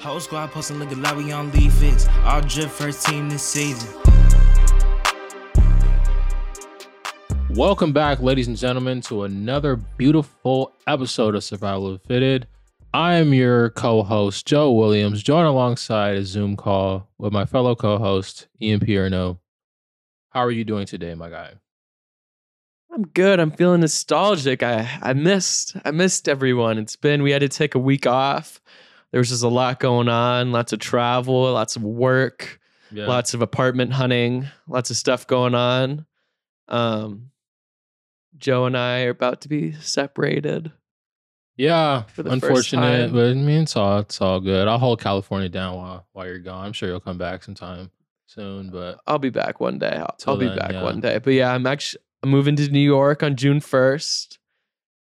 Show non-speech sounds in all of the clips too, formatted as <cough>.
Whole squad posting look like we on leave fix. All drip first team this season. Welcome back, ladies and gentlemen, to another beautiful episode of Survival of Fitted. I am your co-host, Joe Williams, joined alongside a Zoom call with my fellow co-host, Ian Pierno. How are you doing today, my guy? I'm good. I'm feeling nostalgic. I I missed I missed everyone. It's been we had to take a week off. There was just a lot going on, lots of travel, lots of work, Yeah. lots of apartment hunting, lots of stuff going on. Um Joe and I are about to be separated. yeah, for the first unfortunate, but I mean, it's all it's all good. I'll hold California down while while you're gone. I'm sure you'll come back sometime soon, but I'll be back one day. I'll, I'll be then, back yeah. one day. But yeah, I'm actually I'm moving to New York on June 1st.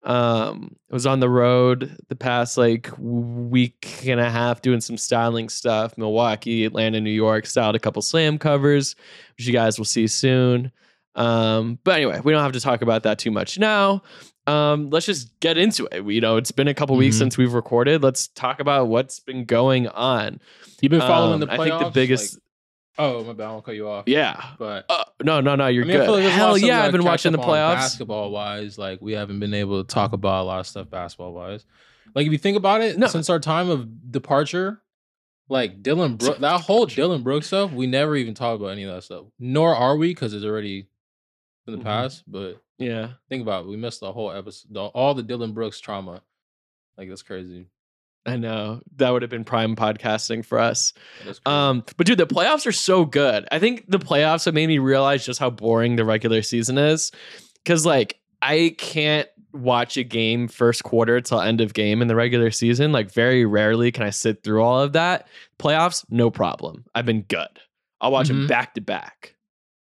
Um, I was on the road the past like week and a half doing some styling stuff. Milwaukee, Atlanta, New York, styled a couple slam covers, which you guys will see soon. Um, but anyway, we don't have to talk about that too much now. Um, let's just get into it. We, you know, it's been a couple weeks Mhm. since we've recorded. Let's talk about what's been going on. you've been following Um, the playoffs. I think the biggest, like- oh, my bad. I won't cut you off. yeah. but Uh, no, no, no, you're I mean, I good. feel like there's a lot Hell yeah, we I've been watching the playoffs. Basketball wise, like we haven't been able to talk about a lot of stuff basketball wise. Like if you think about it, No. since our time of departure, like Dillon Brook, that whole Dillon Brooks stuff, we never even talked about any of that stuff. Nor are we because it's already in the Mhm. past. But Yeah. think about it, we missed the whole episode, the, all the Dillon Brooks trauma. Like that's crazy. I know. That would have been prime podcasting for us. Um, but dude, the playoffs are so good. I think the playoffs have made me realize just how boring the regular season is. Cause like I can't watch a game first quarter till end of game in the regular season. Like very rarely can I sit through all of that. Playoffs, no problem. I've been good. I'll watch them Mhm. back to back.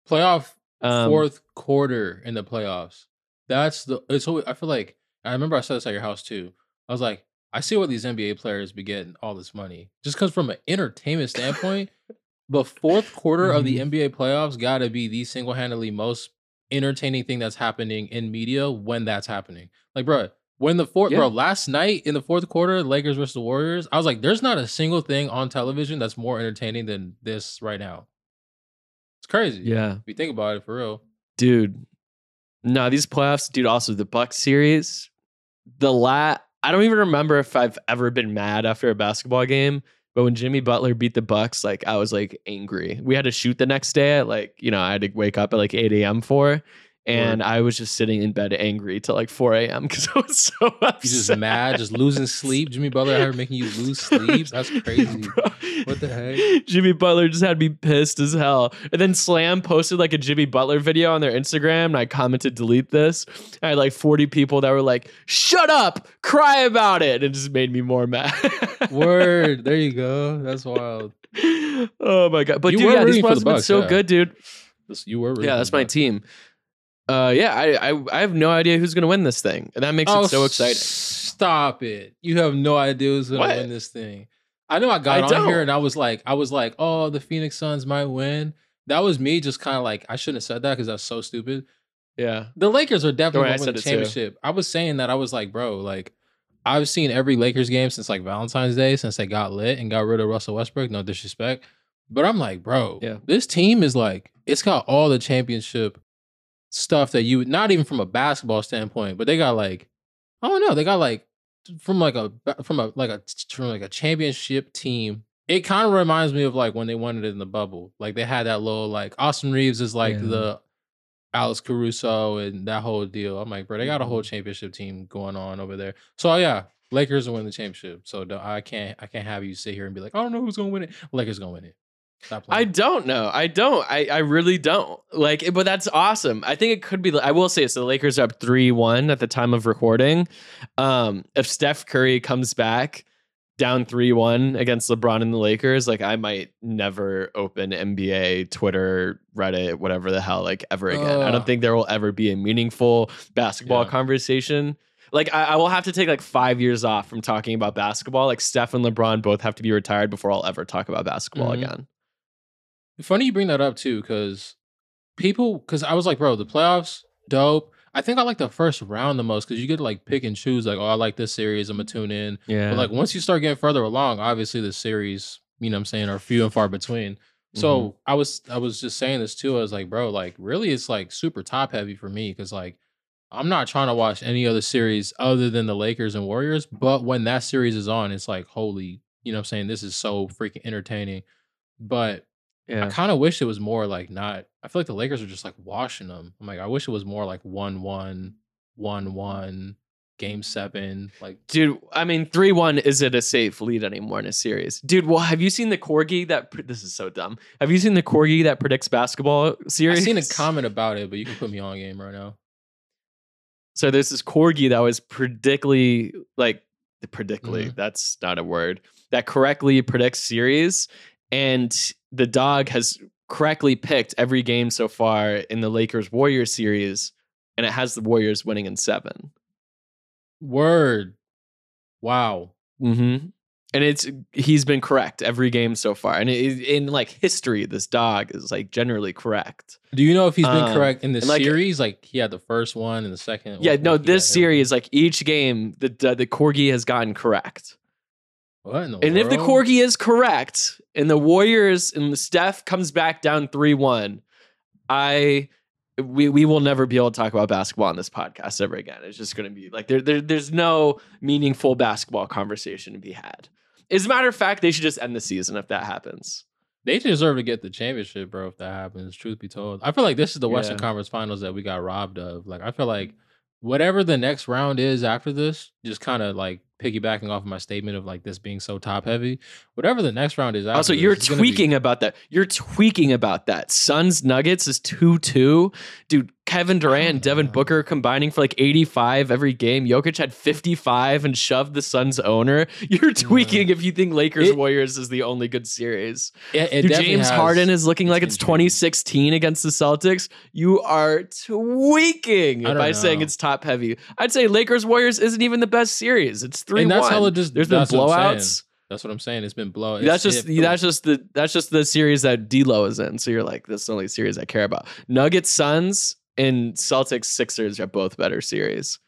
playoff Um, fourth quarter in the playoffs. That's the it's always, I feel like I remember I said this at your house too. I was like, I see what these NBA players be getting all this money. Just because from an entertainment standpoint, the fourth quarter of the Mm-hmm. NBA playoffs gotta be the single-handedly most entertaining thing that's happening in media when that's happening. Like, bro, when the fourth Yeah. bro, last night in the fourth quarter, Lakers versus the Warriors, I was like, there's not a single thing on television that's more entertaining than this right now. It's crazy. yeah. If you think about it for real. dude. No, these playoffs, dude. Also, the Bucks series, the lat. I don't even remember if I've ever been mad after a basketball game. But when Jimmy Butler beat the Bucks, like I was like angry. We had to shoot the next day at like you know I had to wake up at like eight a.m. for, and I was just sitting in bed angry till like four a.m. because <laughs> I was so upset. You just mad, just losing sleep. Jimmy Butler here making you <laughs> lose sleep. That's crazy. <laughs> Bro. What the heck? Jimmy Butler just had me pissed as hell. And then Slam posted like a Jimmy Butler video on their Instagram, and I commented, delete this. I had like 40 people that were like, shut up, cry about it. And it just made me more mad. Word. There you go. That's wild. oh my God. But You dude, were yeah, these for have been Bucks, so yeah. good, dude. You were. rooting Yeah, that's my team. Uh, yeah, I, I I have no idea who's gonna win this thing, and that makes Oh, it so exciting. Stop it. You have no idea who's gonna What? win this thing. I know I got I on don't. here and I was like, I was like, oh, the Phoenix Suns might win. That was me just kind of like, I shouldn't have said that because that's so stupid. Yeah, The Lakers are definitely worry, gonna win the it too. championship. I was saying that I was like, bro, like I've seen every Lakers game since like Valentine's Day since they got lit and got rid of Russell Westbrook. No disrespect, but I'm like, bro, Yeah. this team is like, it's got all the championship stuff that you not even from a basketball standpoint, but they got like, I don't know, they got like from like a from a like a from like a championship team. It kind of reminds me of like when they won it in the bubble. Like they had that little like Austin Reaves is like Yeah. the Alex Caruso and that whole deal. I'm like, bro, they got a whole Mm-hmm. championship team going on over there. So yeah, Lakers will win the championship. So I can't I can't have you sit here and be like, I don't know who's gonna win it. Lakers gonna win it. I don't know. I don't. I, I really don't. Like, but that's awesome. I think it could be. I will say so. The Lakers are up three one at the time of recording. Um, if Steph Curry comes back down three one against LeBron and the Lakers, like I might never open NBA, Twitter, Reddit, whatever the hell, like ever again. I don't think there will ever be a meaningful basketball Yeah. conversation. Like I, I will have to take like five years off from talking about basketball. Like Steph and LeBron both have to be retired before I'll ever talk about basketball Mhm. again. Funny you bring that up too, because people because I was like, bro, the playoffs, dope. I think I like the first round the most because you get to like pick and choose. Like, oh, I like this series. I'm gonna tune in. Yeah. But like once you start getting further along, obviously the series, you know, what I'm saying, are few and far between. So Mm-hmm. I was I was just saying this too. I was like, bro, like really, it's like super top heavy for me because like I'm not trying to watch any other series other than the Lakers and Warriors. But when that series is on, it's like holy, you know, what I'm saying this is so freaking entertaining. But I kind of wish it was more like not. I feel like the Lakers are just like washing them. I'm like, I wish it was more like one one, one one, game seven. Like, Dude, I mean, 3 1 isn't a safe lead anymore in a series. Dude, well, have you seen the corgi that. Pre- this is so dumb. Have you seen the corgi that predicts basketball series? I series? seen a comment about it, but you can put me on game right now. So there's this corgi that was predictly, like, predictly, Mhm. that's not a word, that correctly predicts series. And the dog has correctly picked every game so far in the Lakers Warriors series. And it has the Warriors winning in seven. Word. Wow. Mm-hmm. And it's he's been correct every game so far, and it, in like history, this dog is like generally correct. Do you know if he's been Um, correct in the like- series? Like he had the first one and the second. yeah, what- no, what this series, like each game, the the, the corgi has gotten correct. What in the And if the corgi is correct, and the Warriors and the Steph comes back down three one, I we we will never be able to talk about basketball on this podcast ever again. It's just going to be like there, there there's no meaningful basketball conversation to be had. As a matter of fact, they should just end the season if that happens. they deserve to get the championship, bro. If that happens, truth be told, I feel like this is the Western Yeah. Conference Finals that we got robbed of. Like I feel like whatever the next round is after this, just kind of like piggybacking off of my statement of like this being so top heavy. Whatever the next round is. Also, you're gonna be- tweaking about that. You're tweaking about that. Suns Nuggets is 2 2. Dude, Kevin Durant and Devin. Booker combining for like 85 every game. Jokic had 55 and shoved the Suns owner. <laughs> You're tweaking if you think Lakers It- Warriors is the only good series. It, it Dude, James Harden is looking like it's it's 2016 against the Celtics. You are tweaking by saying it's top heavy. I'd say Lakers Warriors isn't even the best series. It's 3 And that's 1. hella just. There's been that's what I'm saying. blowouts. That's what I'm saying. It's been blow. that's just it- that's just the that's just the series that D'Lo is in. So you're like, that's the only series I care about. Nuggets, Suns, and Celtics, Sixers are both better series.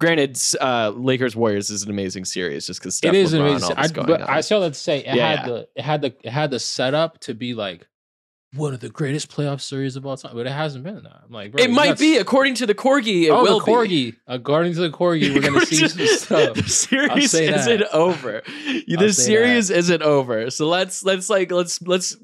Granted, uh, Lakers Warriors is an amazing series just because it is LeBron, amazing. I, but on. I still have to say it Yeah, had yeah. the it had the it had the setup to be like one of the greatest playoff series of all time, but it hasn't been that. I'm like, bro, it might be according to the corgi. It oh, will the be. corgi. According to the corgi, we're <laughs> gonna see some stuff. <laughs> the series isn't over. The series isn't over. So let's let's like let's let's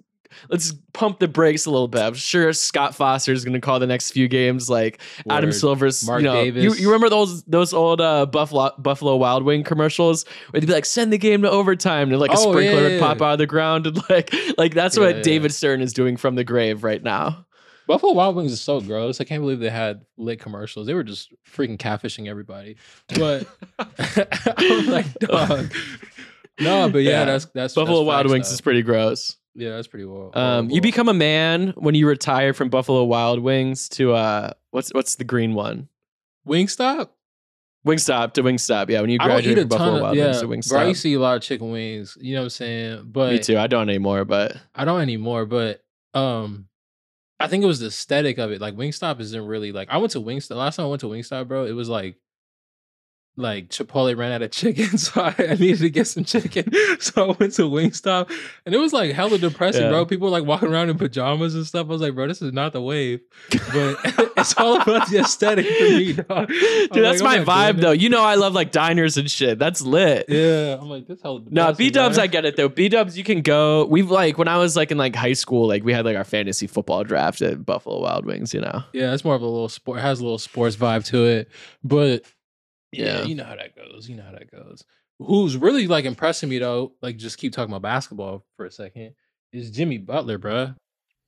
let's pump the brakes a little bit. I'm sure Scott Foster is going to call the next few games like Adam Silver's. Mark you know, Davis. you remember those those old uh, Buffalo Buffalo Wild Wing commercials where they'd be like, "Send the game to overtime," and like a Oh, sprinkler yeah, would pop yeah. out of the ground, and like like that's Yeah, what yeah. David Stern is doing from the grave right now. Buffalo Wild Wings is so gross. I can't believe they had lit commercials. They were just freaking catfishing everybody. But <laughs> I'm like, <laughs> dog. No, but yeah, Yeah. that's that's Buffalo that's Wild Wings though. is pretty gross. Yeah, that's pretty well. Um, you become a man when you retire from Buffalo Wild Wings to uh, what's what's the green one? Wingstop. Wingstop to Wingstop. Yeah, when you graduate from Buffalo of Wild yeah. Wings to Bro, I Wingstop. used to eat a lot of chicken wings. You know what I'm saying? But Me too. I don't anymore, but I don't anymore. But um, I think it was the aesthetic of it. Like Wingstop isn't really like I went to Wingstop last time I went to Wingstop, bro. It was like like Chipotle ran out of chicken, <laughs> so I, I needed to get some chicken. <laughs> So I went to Wingstop, and it was like hella depressing, Yeah. bro. People were like walking around in pajamas and stuff. I was like, bro, this is not the wave. But <laughs> it's all about the aesthetic for me, dog. dude, I'm that's oh like, my vibe though. You know, I love like diners and shit. That's lit. Yeah, I'm like this hella. No, B Dubs. I get it though. B Dubs, you can go. We've like when I was like in like high school, like we had like our fantasy football draft at Buffalo Wild Wings. You know, Yeah, it's more of a little sport. It has a little sports vibe to it, but yeah, Yeah. you know how that goes. You know how that goes. Who's really like impressing me though? Like, just keep talking about basketball for a second. Is Jimmy Butler, bruh.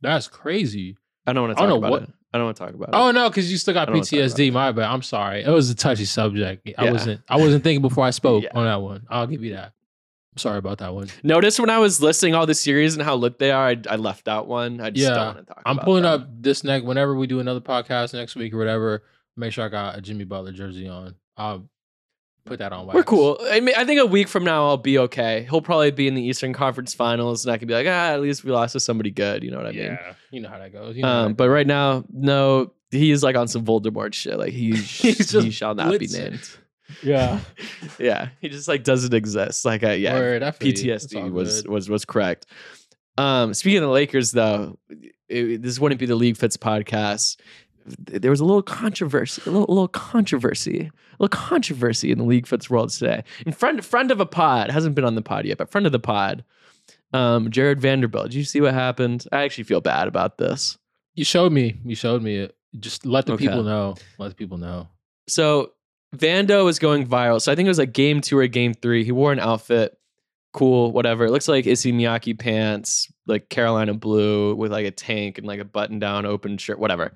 That's crazy. I don't want to talk about what- it. I don't want to talk about it. Oh no, because you still got I don't wanna talk about PTSD. My bad. I'm sorry. It was a touchy subject. I wasn't. I wasn't thinking before I <laughs> spoke Yeah. on that one. I'll give you that. I'm sorry about that one. Notice when I was listing all the series and how lit they are, I, I left out one. I just Yeah, don't want to talk. I'm pulling them. up this next whenever we do another podcast next week or whatever. Make sure I got a Jimmy Butler jersey on. I'll put that on. Wax. We're cool. I mean, I think a week from now I'll be okay. He'll probably be in the Eastern Conference Finals, and I can be like, ah, at least we lost to somebody good. You know what I mean? Yeah, you know how that goes. You know Um, that but right now, no, he is like on some Voldemort shit. Like he, <laughs> He's he shall not be named. Yeah. <laughs> yeah, he just like doesn't exist. Like uh, yeah, Word, I feel you. It's all PTSD was was was correct. Um, speaking of the Lakers, though, it- this wouldn't be the League Fits podcast. There was a little controversy, a little, a little controversy, a little controversy in the League Fits world today. And friend, friend of a pod hasn't been on the pod yet, but friend of the pod, um, Jarred Vanderbilt. Did you see what happened? I actually feel bad about this. You showed me. You showed me it. Just let the Okay. people know. Let the people know. So Vando was going viral. So I think it was like game two or game three. He wore an outfit, cool, whatever. It looks like Issey Miyake pants, like Carolina blue with like a tank and like a button down open shirt, whatever.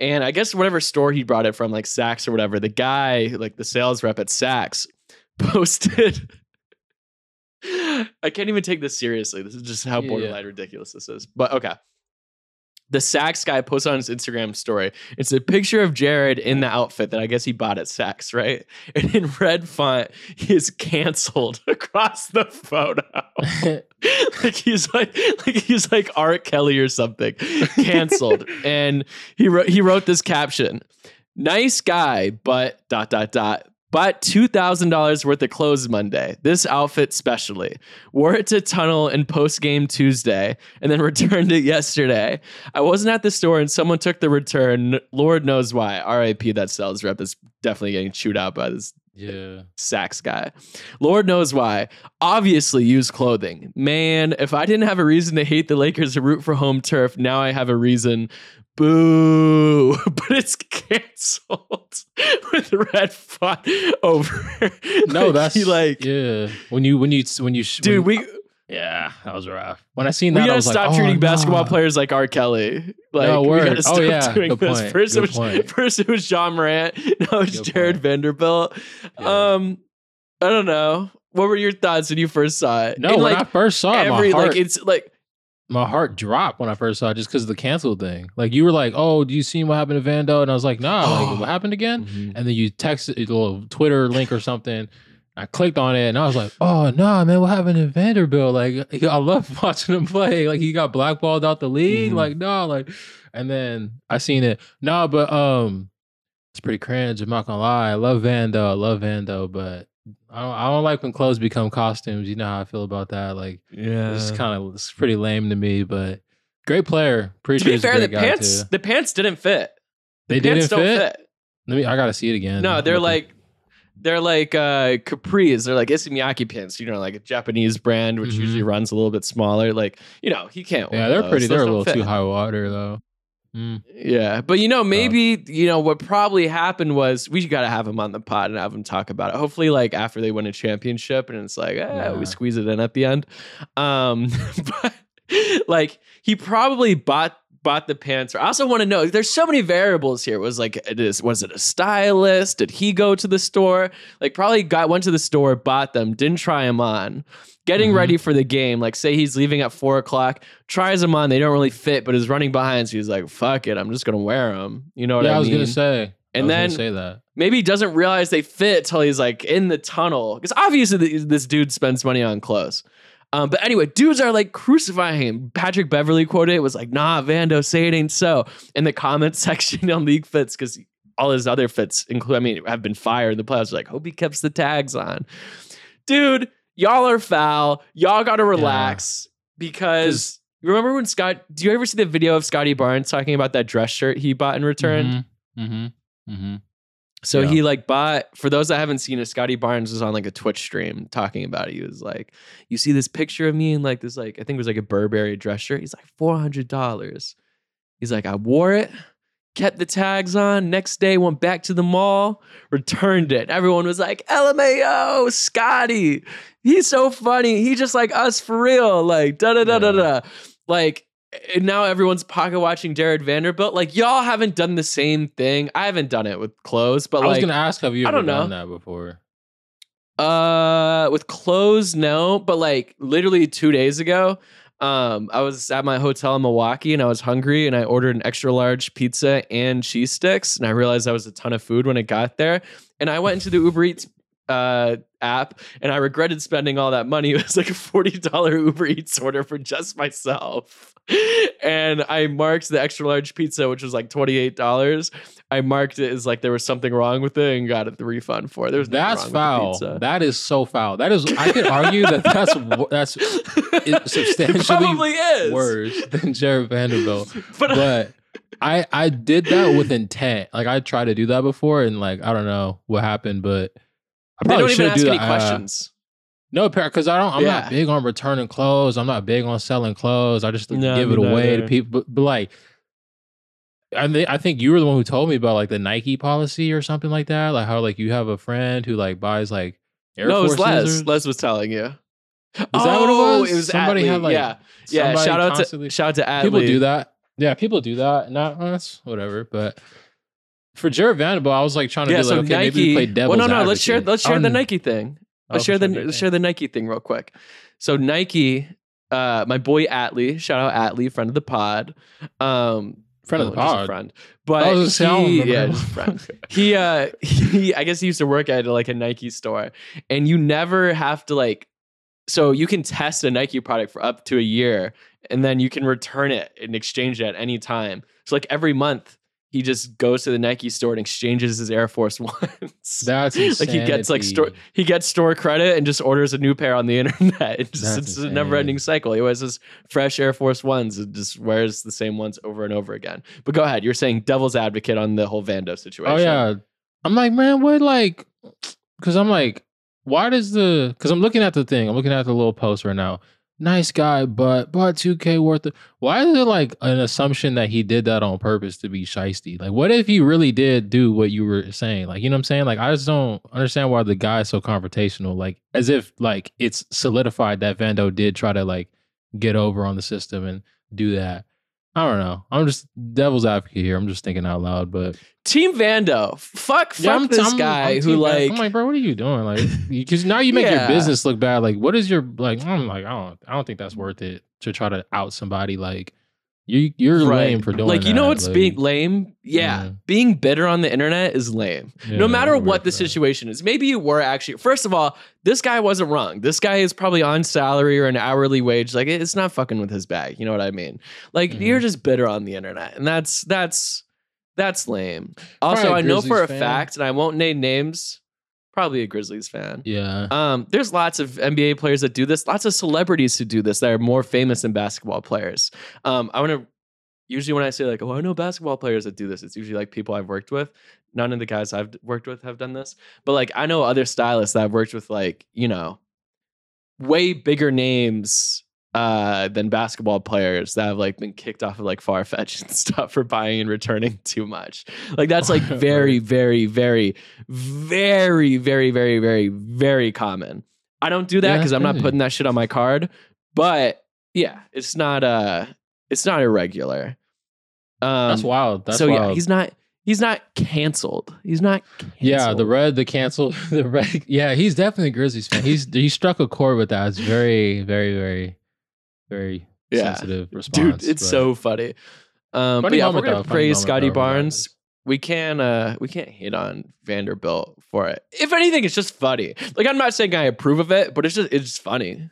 And I guess whatever store he brought it from, like Saks or whatever, the guy, like the sales rep at Saks, <laughs> posted. I can't even take this seriously. This is just how Yeah. borderline ridiculous this is. But okay. The Saks guy posted on his Instagram story. It's a picture of Jarred in the outfit that I guess he bought at Saks, right? <laughs> And in red font, he is canceled <laughs> across the photo. <laughs> like he's like like he's like R. Kelly or something. Canceled. and he wrote he wrote this caption. Nice guy, but dot dot dot. Bought two thousand dollars worth of clothes Monday. This outfit specially. Wore it to tunnel and post game Tuesday, and then <laughs> returned it yesterday. I wasn't at the store, and someone took the return. Lord knows why. R.I.P. That sales rep is definitely getting chewed out by this yeah. Saks guy. Lord knows why. Obviously, used clothing. Man, if I didn't have a reason to hate the Lakers or root for home turf, now I have a reason. Boo! <laughs> But it's canceled <laughs> with red font over. No, Like, that's he like, yeah. When you when you when you dude. when- We yeah, that was rough. When I seen we that, I gotta was like, stop oh, treating basketball nah. players like R. Kelly. Like, No, we word. gotta Oh, stop yeah, <laughs> doing good this. point, First, good it was point. first it was Ja Morant. Now it's Good Jarred point. Vanderbilt. Yeah. Um, I don't know. What were your thoughts when you first saw it? No, And, when like, I first saw it, every my heart, like it's like my heart dropped when I first saw it just because of the cancel thing. Like you were like, "Oh, do you see what happened to Vando?" And I was like, "Nah, like what <gasps> happened again?" And then you texted a little Twitter link or something. I clicked on it and I was like, "Oh nah, man, what happened to Vanderbilt? Like <laughs> I love <laughs> watching him play. Like he got blackballed out the league. Mhm. Like no, like." And then I seen it. No, but um, it's pretty cringe. I'm not gonna lie. I love Vando. I love Vando, but I don't, I don't like when clothes become costumes. You know how I feel about that. Like yeah. it's kind of it's pretty lame to me, but great player. Pretty to sure be he's fair, the pants too. the pants didn't fit. The They pants didn't don't fit? Let me. I gotta see it again. No, they're like they're like uh capris. They're like Issey Miyake pants. You know, like a Japanese brand, which Mhm. usually runs a little bit smaller. Like you know, he can't. yeah, wear they're those. pretty. Those They're a don't little too high water though. Mm. Yeah, but you know, maybe you know what probably happened was we got to have him on the pod and have him talk about it. Hopefully, like after they win a championship, and it's like, eh, Yeah. we squeeze it in at the end. Um, <laughs> but like he probably bought bought the pants. Or I also want to know. There's so many variables here. Was like, it is was it a stylist? Did he go to the store? Like, probably got went to the store, bought them, didn't try them on. Getting Mhm. ready for the game, like say he's leaving at four o'clock, tries them on, they don't really fit, but is running behind, so he's like, "Fuck it, I'm just gonna wear them." You know what Yeah, I, I was mean? gonna say. I And then- say that. Maybe he doesn't realize they fit till he's like in the tunnel, because obviously th- this dude spends money on clothes. Um, but anyway, dudes are like crucifying him. Patrick Beverley quoted it was like, "Nah, Vando, say it ain't so." In the comment <laughs> section on League Fits, because all his other fits, include I mean, have been fired. The players are like, "Hope he keeps the tags on." Dude, y'all are foul. Y'all got to relax because remember when Scott? Do you ever see the video of Scottie Barnes talking about that dress shirt he bought in return? Mm-hmm. Mm-hmm. So Yeah. he like bought for those that haven't seen it, Scottie Barnes was on like a Twitch stream talking about it. He was like, You see this picture of me in like this, like I think it was like a Burberry dress shirt. He's like, four hundred dollars. He's like, I wore it, kept the tags on. Next day, went back to the mall, returned it. Everyone was like, LMAO, Scottie. He's so funny. He just like us for real. Like, da da da da da. Like, and now everyone's pocket watching Jarred Vanderbilt. Like, y'all haven't done the same thing. I haven't done it with clothes, but I was gonna ask, have you I ever don't know. done that before? uh, with clothes, no. But like literally two days ago, um, I was at my hotel in Milwaukee and I was hungry and I ordered an extra large pizza and cheese sticks. And I realized that was a ton of food when it got there. And I went into the Uber Eats uh, app, and I regretted spending all that money. <laughs> It was like a forty dollar Uber Eats order for just myself, and I marked the extra large pizza, which was like twenty eight dollars. I marked it as like there was something wrong with it and got it the refund for it. There was nothing That's foul. With the pizza. That is so foul. That is. I could argue that that's <laughs> that's substantially is worse than Jarred Vanderbilt. <laughs> But, But I I did that with intent. Like I tried to do that before, and like I don't know what happened, but I they probably don't even should ask do any that. Uh, questions. No, because I don't. I'm Yeah. not big on returning clothes. I'm not big on selling clothes. I just No, give it away to people. But, but like, I mean, I think you were the one who told me about like the Nike policy or something like that. Like how like you have a friend who like buys like Air no, it Forces. was Les. or- Les was telling you. Is that what it was? Oh, It was somebody Atlee. had like yeah, yeah. Shout out to shout out to Atlee. people do that. Yeah, people do that. Not us, whatever. But for Jarred Vanderbilt, I was like trying to Yeah, be so like, okay, Nike. maybe we play devil's well, no, no. Let's share. Let's share the Um, Nike thing. Oh, share the Nike thing. share the Nike thing real quick. So Nike, uh, my boy Atlee, shout out Atlee, friend of the pod. Um, Friend of the just a pod? friend. But I was gonna say, I don't he, yeah, friend. <laughs> he uh he I guess he used to work at like a Nike store and you never have to like so you can test a Nike product for up to a year and then you can return it and exchange it at any time. So like every month he just goes to the Nike store and exchanges his Air Force <laughs> Ones. That's like he gets like store he gets store credit and just orders a new pair on the <laughs> internet. It just, it's a never ending cycle. He wears his fresh Air Force Ones and just wears the same ones over and over again. But go ahead, you're saying devil's advocate on the whole Vando situation. Oh yeah, I'm like, man, what like? Because I'm like, why does the? Because I'm looking at the thing. I'm looking at the little post right now. Nice guy, but but 2K worth it. Why is it like an assumption that he did that on purpose to be shisty? Like, what if he really did do what you were saying? Like, you know what I'm saying? Like, I just don't understand why the guy is so confrontational. Like, as if like it's solidified that Vando did try to like get over on the system and do that. I don't know. I'm just devil's advocate here. I'm just thinking out loud, but Team Vando. Fuck, fuck yeah, I'm, this I'm- guy I'm who like I'm like, bro, what are you doing? Like, <laughs> because now you make Yeah. your business look bad. Like, what is your like? I'm like, I don't, I don't think that's worth it to try to out somebody. Like, you, you're Right. lame for doing. That. Like you know that. what's Like, being lame? Yeah, Yeah. being bitter on the internet is lame. yeah, no matter what the situation is. Maybe you were actually first of all, this guy wasn't wrong. This guy is probably on salary or an hourly wage. Like it's not fucking with his bag. You know what I mean? Like Mhm. you're just bitter on the internet, and that's that's that's lame. Also, a I know for a fan. fact, and I won't name names. Probably a Grizzlies fan. Yeah, Um, there's lots of NBA players that do this, lots of celebrities who do this that are more famous than basketball players. Um, I want to usually when I say like, oh, I know basketball players that do this, it's usually like people I've worked with. None of the guys I've worked with have done this, but like I know other stylists that I've worked with, like you know, way bigger names uh than basketball players that have like been kicked off of like Farfetch and <laughs> stuff for buying and returning too much. Like that's like <laughs> very, very, very, very, very, very, very, very common. I don't do that because that's I'm not putting that shit on my card. But yeah, it's not uh it's not irregular. Um that's wild. That's so wild. yeah, he's not he's not canceled. He's not canceled. Yeah, the red, the cancel, <laughs> the red. Yeah, he's definitely a Grizzlies fan. He's he struck a chord with that. It's very, very, very, very Yeah. sensitive <laughs> response. dude, it's but- so funny. Um, but yeah, we're gonna though. Praise Scottie though, Barnes. We can uh we can't hate on Vanderbilt for it. If anything, it's just funny. Like I'm not saying I approve of it, but it's just it's just funny.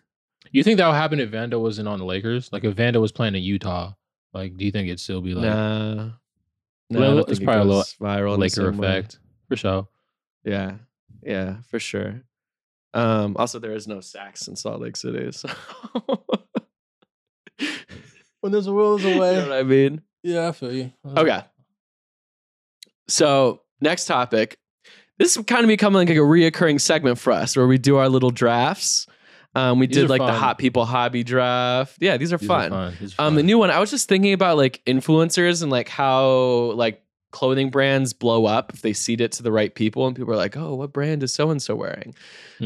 You think that would happen if Vando wasn't on the Lakers? Like if Vando was playing in Utah, like do you think it'd still be like nah, no, Well, it's think it probably a little viral Laker same way. effect for sure? Yeah, yeah, for sure. Um, also, there is no Saks in Salt Lake City, <laughs> so When there's a will, there's a you know what I mean. Yeah, I feel you. Okay. So next topic. This is kind of becoming like a reoccurring segment for us where we do our little drafts. Um, we These did are like the hot people hobby draft. Yeah, these are These are fun. fun. These are Um, the new one, I was just thinking about like influencers and like how like clothing brands blow up if they seed it to the right people and people are like, oh, what brand is so and so wearing?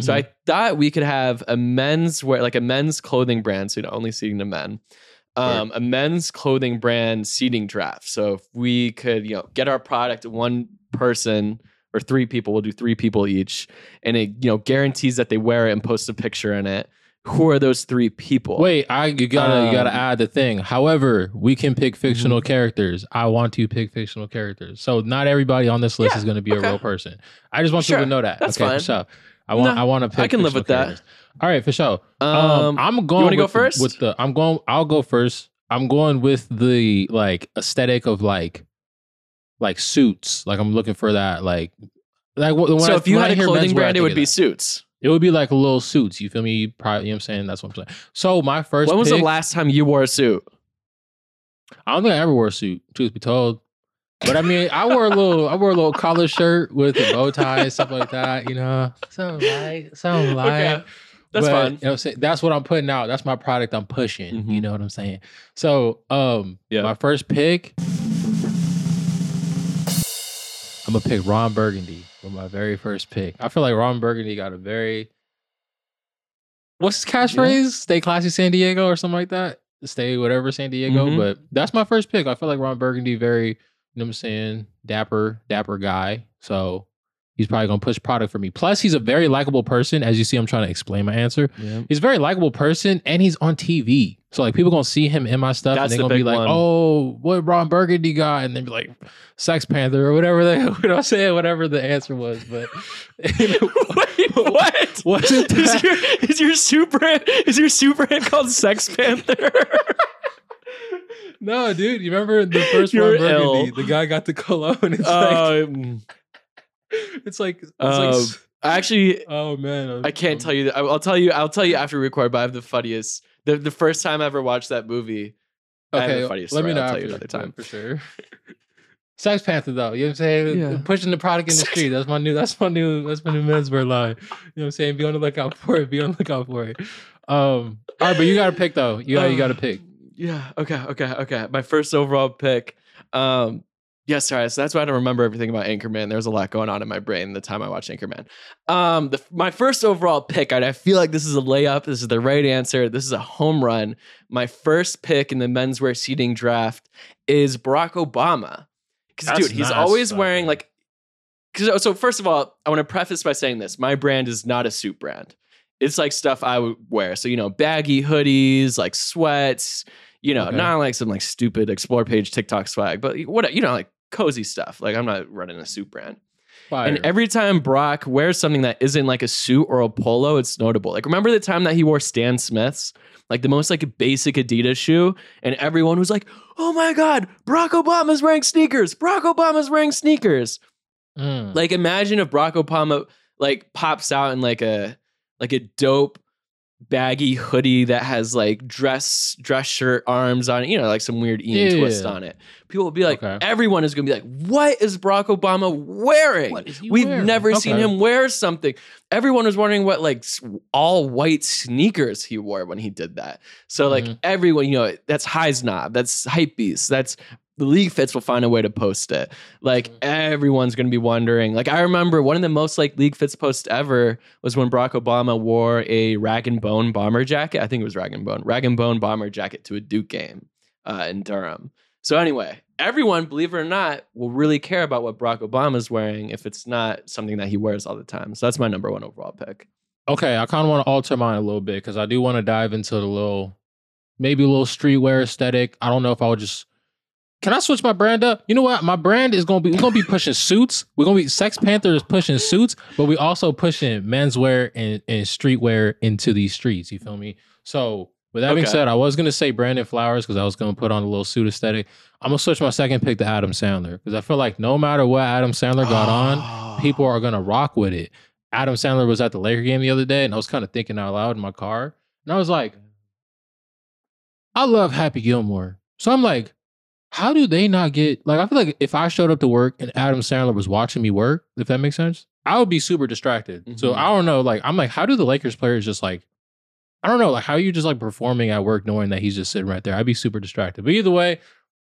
So Mhm. I thought we could have a men's wear, like a men's clothing brand, so you know, only seating to men. Um, a men's clothing brand seating draft. So if we could, you know, get our product to one person or three people, we'll do three people each, and it, you know, guarantees that they wear it and post a picture in it. Who are those three people? Wait, I you gotta you gotta Um, add the thing. However, we can pick fictional Mm-hmm. characters. I want to pick fictional characters. So not everybody on this list Yeah, is gonna be a real person. I just want Sure, people to know that. that's okay, fine. So I want. No, I want to pick. I can live with that. All right, for sure. Um, Um, I'm going. wanna go with the- first? With the, I'm going. I'll go first. I'm going with the like aesthetic of like, like suits. Like I'm looking for that. Like, like when so I, if you had a clothing brand, it would be that. suits. It would be like little suits. You feel me? Probably, you know what I'm saying? That's what I'm saying. So my first. When was pick, the last time you wore a suit? I don't think I ever wore a suit. Truth be told. But I mean, I wore a little, I wore a little collar shirt with a bow tie, stuff like that. You know, something like, something <laughs> like. Okay, that's But, fine. You know what? That's what I'm putting out. That's my product I'm pushing. You Mhm. know what I'm saying? So, um, Yeah. my first pick, I'm gonna pick Ron Burgundy for my very first pick. I feel like Ron Burgundy got a very what's his catchphrase? Stay classy, San Diego, or something like that. Stay whatever, San Diego. Mhm. But that's my first pick. I feel like Ron Burgundy very, you know what I'm saying, dapper, dapper guy. So he's probably gonna push product for me. Plus, he's a very likable person. As you see, I'm trying to explain my answer. Yeah. He's a very likable person and he's on TV. So like people gonna see him in my stuff That's and the they're gonna be like, one. oh, what Ron Burgundy got? And then be like, Sex Panther or whatever they <laughs> what I'm saying, whatever the answer was. But <laughs> Wait, what? <laughs> Wasn't is your is your super is your super hit called Sex Panther? No, dude, you remember the <laughs> first You're Ron Burgundy? ill. The guy got the cologne. <laughs> It's like um, it's like it's um, like actually, oh man. I can't tell you. That. I'll tell you. I'll tell you after we record. But I have the funniest. The the first time I ever watched that movie. Okay, the funniest let me know I'll tell you another time. for sure. Sex Panther though, you know what I'm saying? Yeah. Pushing the product in the Sex- street. That's my new that's my new that's my new menswear line. You know what I'm saying? Be on the lookout for it. Be on the lookout for it. Um all right, but you gotta pick though. You got you gotta Uh, pick. Yeah. Okay. Okay. Okay. My first overall pick. Um. Yes, sorry. So that's why I don't remember everything about Anchorman. There was a lot going on in my brain the time I watched Anchorman. Um, the, my first overall pick, and I feel like this is a layup. This is the right answer. This is a home run. My first pick in the menswear seating draft is Barack Obama. Because dude, he's nice, always wearing like. So first of all, I want to preface by saying this: my brand is not a suit brand. It's like stuff I would wear. So you know, baggy hoodies, like sweats. You know, Okay. not like some like stupid explore page TikTok swag, but what you know, like cozy stuff. Like I'm not running a suit brand. Fire. And every time Brock wears something that isn't like a suit or a polo, it's notable. Like remember the time that he wore Stan Smiths, like the most like basic Adidas shoe, and everyone was like, "Oh my God, Barack Obama's wearing sneakers! Barack Obama's wearing sneakers!" Mm. Like imagine if Barack Obama like pops out in like a like a dope baggy hoodie that has like dress dress shirt arms on it, you know, like some weird Ian Yeah. twist on it. People will be like, Okay. everyone is gonna be like, what is Barack Obama wearing? What is he We've wearing? never seen him wear something. Everyone was wondering what like all white sneakers he wore when he did that. So like Mhm. everyone, you know, that's Highs Knob, that's Hypebeast, that's the league fits will find a way to post it. Like Mhm. everyone's gonna be wondering. Like I remember one of the most like league fits posts ever was when Barack Obama wore a rag and bone bomber jacket. I think it was rag and bone, rag and bone bomber jacket to a Duke game uh, in Durham. So anyway, everyone, believe it or not, will really care about what Barack Obama's wearing if it's not something that he wears all the time. So that's my number one overall pick. Okay, I kind of want to alter mine a little bit because I do want to dive into the little, maybe a little streetwear aesthetic. I don't know if I would just. Can I switch my brand up? You know what? My brand is gonna be we're gonna be pushing suits. We're gonna be Sex Panther is pushing suits, but we also pushing menswear and, and streetwear into these streets. You feel me? So with that being said, I was gonna say Brandon Flowers because I was gonna put on a little suit aesthetic. I'm gonna switch my second pick to Adam Sandler because I feel like no matter what Adam Sandler got on, ah. people are gonna rock with it. Adam Sandler was at the Laker game the other day, and I was kind of thinking out loud in my car, and I was like, I love Happy Gilmore, so I'm like, how do they not get like? I feel like if I showed up to work and Adam Sandler was watching me work, if that makes sense, I would be super distracted. So Mhm. I don't know, like I'm like, how do the Lakers players just like? I don't know, like how are you just like performing at work knowing that he's just sitting right there? I'd be super distracted. But either way,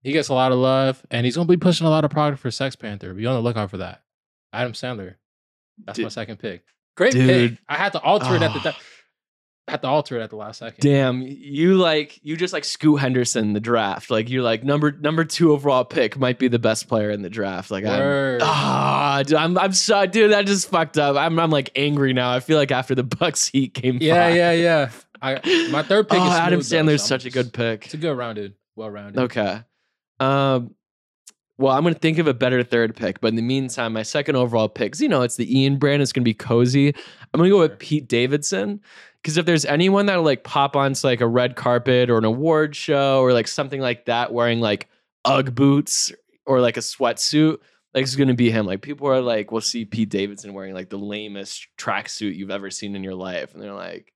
he gets a lot of love, and he's gonna be pushing a lot of product for Sex Panther. Be on the lookout for that. Adam Sandler. That's my second pick. Great Dude. pick. I had to alter it at the Ah. time. Had to alter it at the last second. Damn, you like you just like Scoot Henderson the draft. Like you're like number number two overall pick might be the best player in the draft. Like I'm ah, dude, I'm I'm so dude. That just fucked up. I'm I'm like angry now. I feel like after the <laughs> Bucks Heat came. yeah, yeah, yeah. I my third pick <laughs> oh, is Adam Sandler's such a good pick. It's a good rounded, well rounded. Okay. Um, well, I'm going to think of a better third pick, but in the meantime, my second overall pick, you know, it's the Ian brand. It's going to be cozy. I'm gonna go with Pete Davidson because if there's anyone that'll like pop onto like a red carpet or an award show or like something like that, wearing like UGG boots or like a sweatsuit, like it's gonna be him. Like people are like, we'll see Pete Davidson wearing like the lamest tracksuit you've ever seen in your life, and they're like,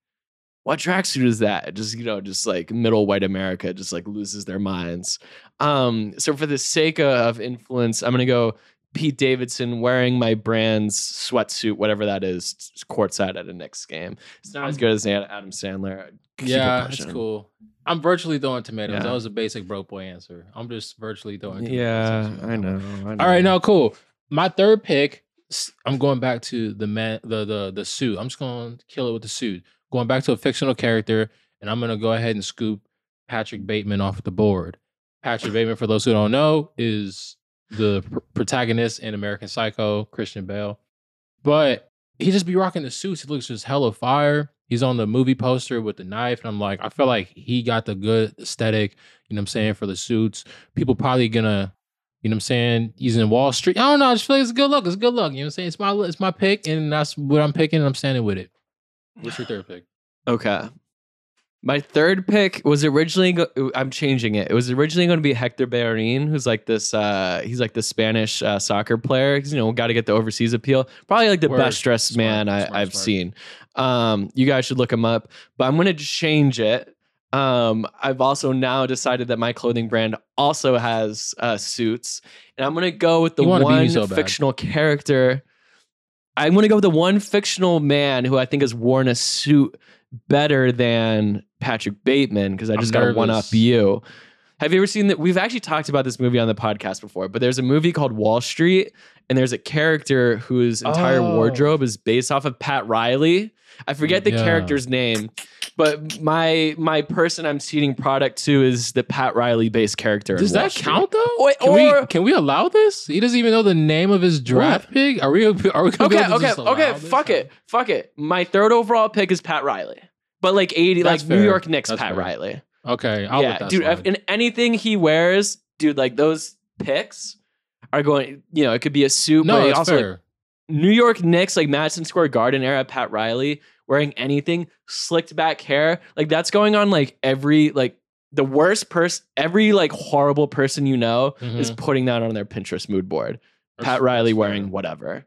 what tracksuit is that? Just you know, just like middle white America just like loses their minds. Um, so for the sake of influence, I'm gonna go Pete Davidson wearing my brand's sweatsuit, whatever that is, courtside at a Knicks game. It's not as good as Adam Sandler. Keep Yeah, pushing. cool. I'm virtually throwing tomatoes. Yeah. That was a basic broke boy answer. I'm just virtually throwing tomatoes. Yeah, That's I know. I know. All right, now cool. My third pick, I'm going back to the man, the the the suit. I'm just going to kill it with the suit. Going back to a fictional character, and I'm going to go ahead and scoop Patrick Bateman off the board. Patrick Bateman, for those who don't know, is the pr- protagonist in American Psycho, Christian Bale. But he just be rocking the suits. He looks just hella fire. He's on the movie poster with the knife. And I'm like, I feel like he got the good aesthetic, you know what I'm saying, for the suits. People probably gonna, you know what I'm saying, in Wall Street. I don't know. I just feel like it's a good look. It's a good look. You know what I'm saying? It's my it's my pick, and that's what I'm picking, and I'm standing with it. What's your third pick? Okay. My third pick was originally go- I'm changing it. It was originally going to be Hector Bellerin, who's like this uh he's like the Spanish uh, soccer player. He's, you know, got to get the overseas appeal. Probably like the Word. best dressed Smart, man I, smart, I've seen. Um you guys should look him up, but I'm going to change it. Um I've also now decided that my clothing brand also has uh suits, and I'm going to go with the You wanna be me one so fictional character I'm going to go with the one fictional man who I think has worn a suit better than Patrick Bateman because I just got to one up you. Have you ever seen that? We've actually talked about this movie on the podcast before, but there's a movie called Wall Street, and there's a character whose entire Oh. wardrobe is based off of Pat Riley. I forget the Yeah. character's name, but my my person I'm seeding product to is the Pat Riley based character. Does that Street. count though? Wait, can or- we can we allow this? He doesn't even know the name of his draft pick. Are we? Are we Okay, to okay, okay. Fuck it, fuck it. My third overall pick is Pat Riley, but like eighty, That's like New. York Knicks, That's Pat fair. Riley. Okay, I'll yeah, that dude. slide. In anything he wears, dude, like those picks are going. You know, it could be a suit, no, but also like, fair. New York Knicks, like Madison Square Garden era, Pat Riley wearing anything, slicked back hair, like that's going on like every like the worst person, every like horrible person you know is Mhm. putting that on their Pinterest mood board. That's- Pat Riley wearing whatever.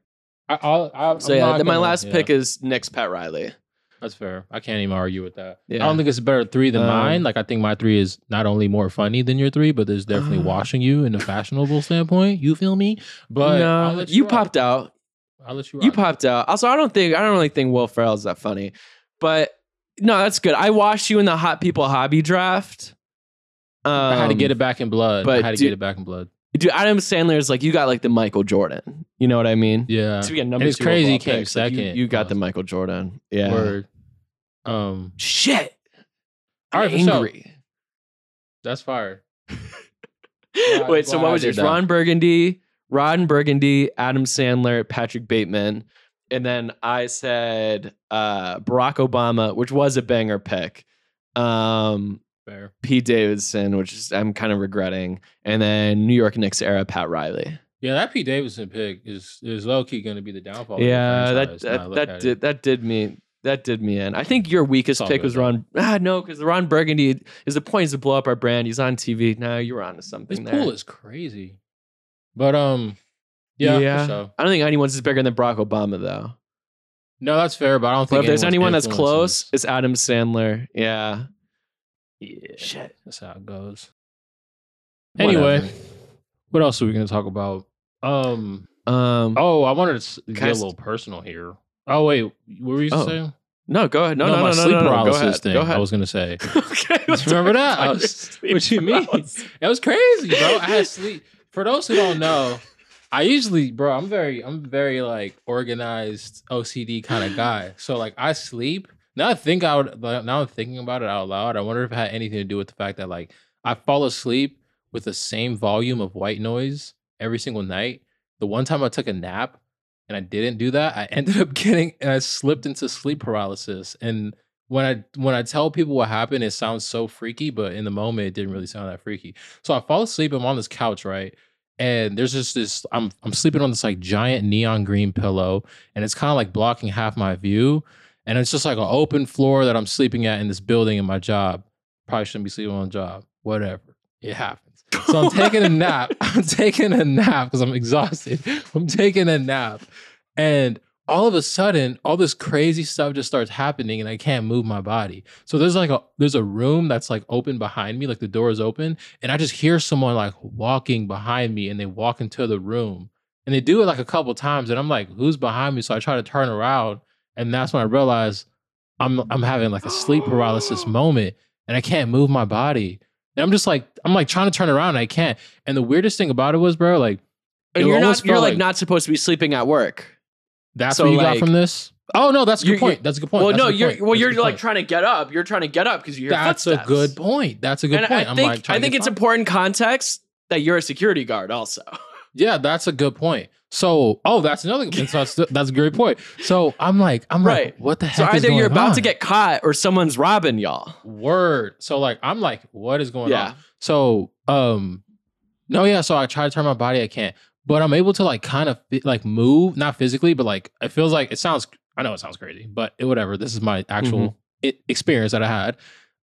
I, I'll, I'll, So I'm yeah, then my last yeah, pick is Knicks Pat Riley. That's fair. I can't even argue with that. Yeah. I don't think it's a better three than Um, mine. Like I think my three is not only more funny than your three, but there's definitely Uh. <sighs> washing you in a fashionable standpoint. You feel me? But no, let you popped out. I'll let you. You popped out. Also, I don't think I don't really think Will Ferrell's that funny, but no, that's good. I watched you in the Hot People Hobby Draft. Um, I had to get it back in blood. but I had to dude- get it back in blood. Dude, Adam Sandler is like you got like the Michael Jordan. You know what I mean? Yeah. So we got number And it's crazy he came picks. Like, you- second. you, got the. Michael Jordan. Yeah. Word. Um, Shit. All right, I'm for sure. angry. that's fire. <laughs> Wait, so what was yours? Ron Burgundy, Ron Burgundy, Adam Sandler, Patrick Bateman, and then I said uh, Barack Obama, which was a banger pick. Um, Fair. Pete Davidson, which is, I'm kind of regretting, and then New York Knicks era Pat Riley. Yeah, that Pete Davidson pick is is low key going to be the downfall. of the yeah, that now that, that did it. that did me that did me in. I think your weakest pick was. Ron. Ah, no, because Ron Burgundy is the point is to blow up our brand. He's on TV. No, you're on to something. This there. pool is crazy. But um, yeah, Yeah. for sure. I don't think anyone's is bigger than Barack Obama though. No, that's fair. But I don't But think if there's anyone that's close, it's Adam Sandler. Yeah. Yeah, Shit. that's how it goes. Anyway, Whatever. what else are we going to talk about? Um, Um. oh, I wanted to get a little personal here. Oh wait, what were you Oh. saying? No, go ahead. No, no, no, my no, sleep no, no, Go ahead. thing. Go ahead. I was going to say. <laughs> okay. Just remember that? I was- what you mean? It was crazy, bro. I had sleep. For those who don't know, I usually, bro, I'm very, I'm very like organized OCD kind of <gasps> guy. So like I sleep. Now I think I would. Now I'm thinking about it out loud. I wonder if it had anything to do with the fact that like I fall asleep with the same volume of white noise every single night. The one time I took a nap and I didn't do that, I <laughs> ended up getting and I slipped into sleep paralysis. And when I when I tell people what happened, it sounds so freaky, but in the moment it didn't really sound that freaky. So I fall asleep. I'm on this couch, right? and there's just this. I'm I'm sleeping on this like giant neon green pillow, and it's kind of like blocking half my view, and it's just like an open floor that I'm sleeping at in this building in my job. Probably shouldn't be sleeping on the job. Whatever, it happens. So I'm taking a nap. <laughs> I'm taking a nap because I'm exhausted. <laughs> I'm taking a nap, and all of a sudden, all this crazy stuff just starts happening, and I can't move my body. So there's like a there's a room that's like open behind me, like the door is open, and I just hear someone like walking behind me, and they walk into the room, and they do it like a couple times, and I'm like, who's behind me? So I try to turn around, and that's when I realize I'm I'm having like a sleep paralysis moment, and I can't move my body, and I'm just like I'm like trying to turn around, and I can't. And the weirdest thing about it was, bro, like And you're not you're felt like, not supposed to be sleeping at work. That's So, what you got from this. Oh no, that's a good You're- you're- point. That's a good point. well, That's no, you're point. well, That's you're like point. trying to get up. You're trying to get up because you hear That's a good point. That's a good and point. I think like, I think it's important context that you're a security guard also. Yeah, that's a good point. So, oh, that's another. so that's, that's a great point. So I'm like, I'm Right. like, what the heck? So either you're about to get caught or someone's robbing y'all. word. So like, I'm like, what is going Yeah. on? So, um, no, yeah. So I try to turn my body, I can't, but I'm able to like kind of like move, not physically, but like it feels like it sounds. I know it sounds crazy, but it, whatever. This is my actual Mm-hmm. i- experience that I had.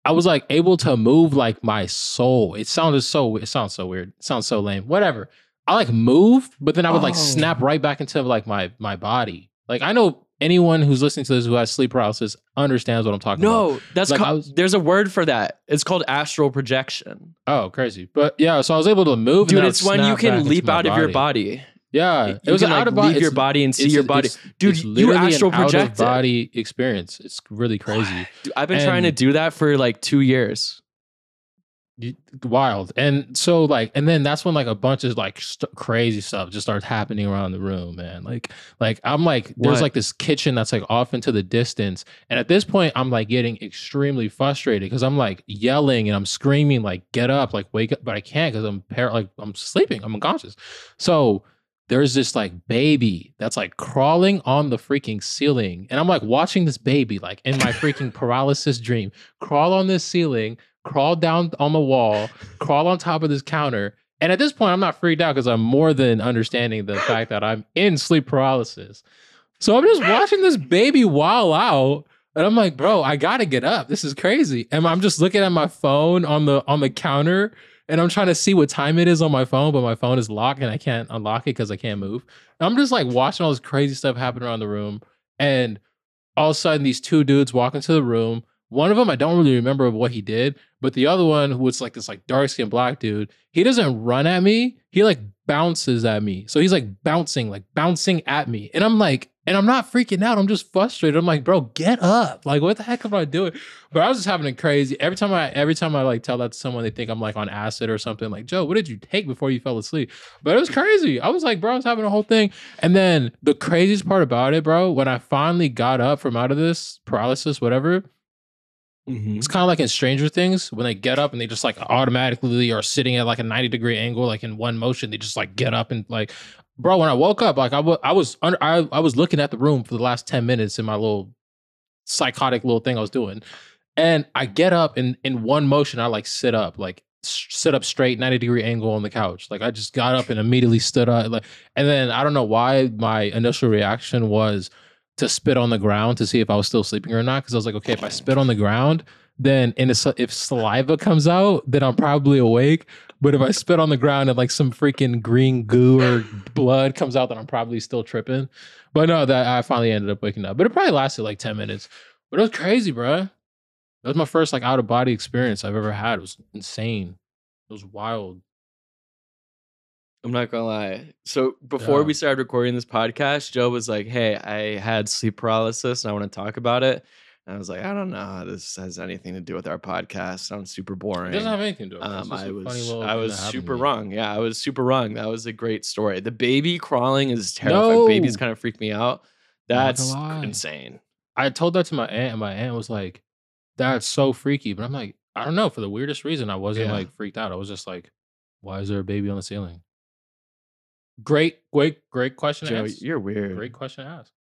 I was like able to move like my soul. It sounded so. It sounds so weird. It sounds so lame. Whatever. I like moved, but then I would like Oh. snap right back into like my my body. Like I know anyone who's listening to this who has sleep paralysis understands what I'm talking about. No, that's Like, called, was- there's a word for that. It's called astral projection. Oh, crazy. But yeah, so I was able to move. and Dude, it's when you can leap out of your body. Yeah, You it was can, an like, out of body. leave your body and see your body. it's- Dude, it's you astral an out of projected. body experience. It's really crazy. Dude, I've been trying to do that for like two years. Wild. And so like and then that's when like a bunch of like st- crazy stuff just starts happening around the room man. Like like i'm like there's What? like this kitchen that's like off into the distance. And at this point i'm like getting extremely frustrated because i'm like yelling and i'm screaming like get up like wake up but i can't because i'm par- like i'm sleeping i'm unconscious. So there's this like baby that's like crawling on the freaking ceiling. And i'm like watching this baby like in my freaking paralysis dream crawl on this ceiling crawl down on the wall, crawl on top of this counter. And at this point, I'm not freaked out because I'm more than understanding the fact that I'm in sleep paralysis. So I'm just watching this baby while out. And I'm like, bro, I gotta get up. This is crazy. And I'm just looking at my phone on the on the counter and I'm trying to see what time it is on my phone, but my phone is locked and I can't unlock it because I can't move. And I'm just like watching all this crazy stuff happen around the room. And all of a sudden, these two dudes walk into the room. One of them, I don't really remember what he did, but the other one, was like this like dark skinned black dude, he doesn't run at me. He like bounces at me. So he's like bouncing, like bouncing at me. And I'm like, and I'm not freaking out. I'm just frustrated. I'm like, bro, get up. Like, what the heck am I doing? But I was just having a crazy. Every time I every time I like tell that to someone, they think I'm like on acid or something. Like, Joe, what did you take before you fell asleep? But it was crazy. I was like, bro, I was having a whole thing. And then the craziest part about it, bro, when I finally got up from out of this paralysis, whatever, Mm-hmm. it's kind of like in Stranger Things when they get up and they just like automatically are sitting at like a 90 degree angle, like in one motion. They just like get up and like, bro, when I woke up, like I I was under, I, I was looking at the room for the last 10 minutes in my little psychotic little thing I was doing. And I get up and in one motion, I like sit up, like sit up straight, 90 degree angle on the couch. Like I just got up and immediately stood up. Like, and then I don't know why my initial reaction was to spit on the ground to see if I was still sleeping or not. Cause I was like, okay, if I spit on the ground, then and if saliva comes out, then I'm probably awake. But if I spit on the ground and like some freaking green goo or blood comes out, then I'm probably still tripping. But no, that I finally ended up waking up. But it probably lasted like 10 minutes. But it was crazy, bro. That was my first like out of body experience I've ever had. It was insane. It was wild. I'm not gonna lie. So before Yeah. we started recording this podcast, Joe was like, "Hey, I had sleep paralysis and I want to talk about it." And I was like, "I don't know how this has anything to do with our podcast. Sounds super It boring." doesn't have anything to do with it. Um, I was I was that happened to super wrong. Yeah, I was super wrong. That was a great story. The baby crawling is terrifying. Babies kind of freak me out. That's insane. I told that to my aunt, and my aunt was like, "That's so freaky." But I'm like, I don't know. For the weirdest reason, I wasn't Yeah. like freaked out. I was just like, "Why is there a baby on the ceiling?" Great, great, great question. Joe, ask. you're weird. Great question to ask.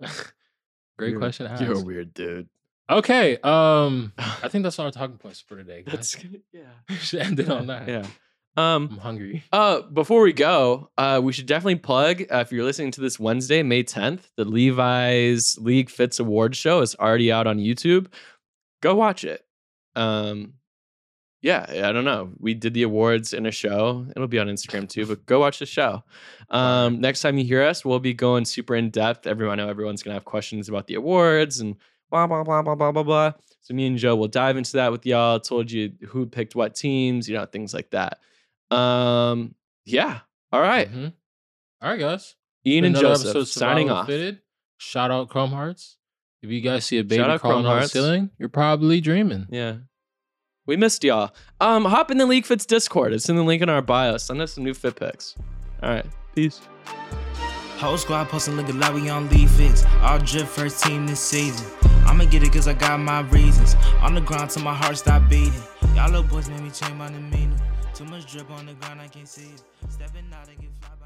<laughs> great You're- question to ask. You're a weird dude. Okay, um, I think <laughs> that's all our talking points for today. Guys. That's yeah. <laughs> We should end it on that. Yeah. Um, I'm hungry. Uh, before we go, uh, we should definitely plug uh, if you're listening to this Wednesday, May 10th, the Levi's League Fits Awards show is already out on YouTube. Go watch it. Um, yeah, I don't know. We did the awards in a show. It'll be on Instagram too, but go watch the show. Um, next time you hear us, we'll be going super in depth. Everyone, I know everyone's gonna have questions about the awards and blah blah blah blah blah blah blah. So me and Joe will dive into that with y'all. Told you who picked what teams, you know, things like that. Um, yeah. All right. Mhm. All right, guys. Ian and Joseph signing off. Fitted. Shout out Chrome Hearts. If you guys see a baby crawling on the ceiling, you're probably dreaming. Yeah. We missed y'all. Um, hop in the League Fits Discord. It's in the link in our bio. Send us some new fit pics. All right. Peace. Whole squad posting look like we on League Fits. All drip first team this season. I'ma get it cause I got my reasons. On the ground till my heart stop beating. Y'all little boys made me change my demeanor. Too much drip on the ground, I can't see it. Stepping out and get fly by.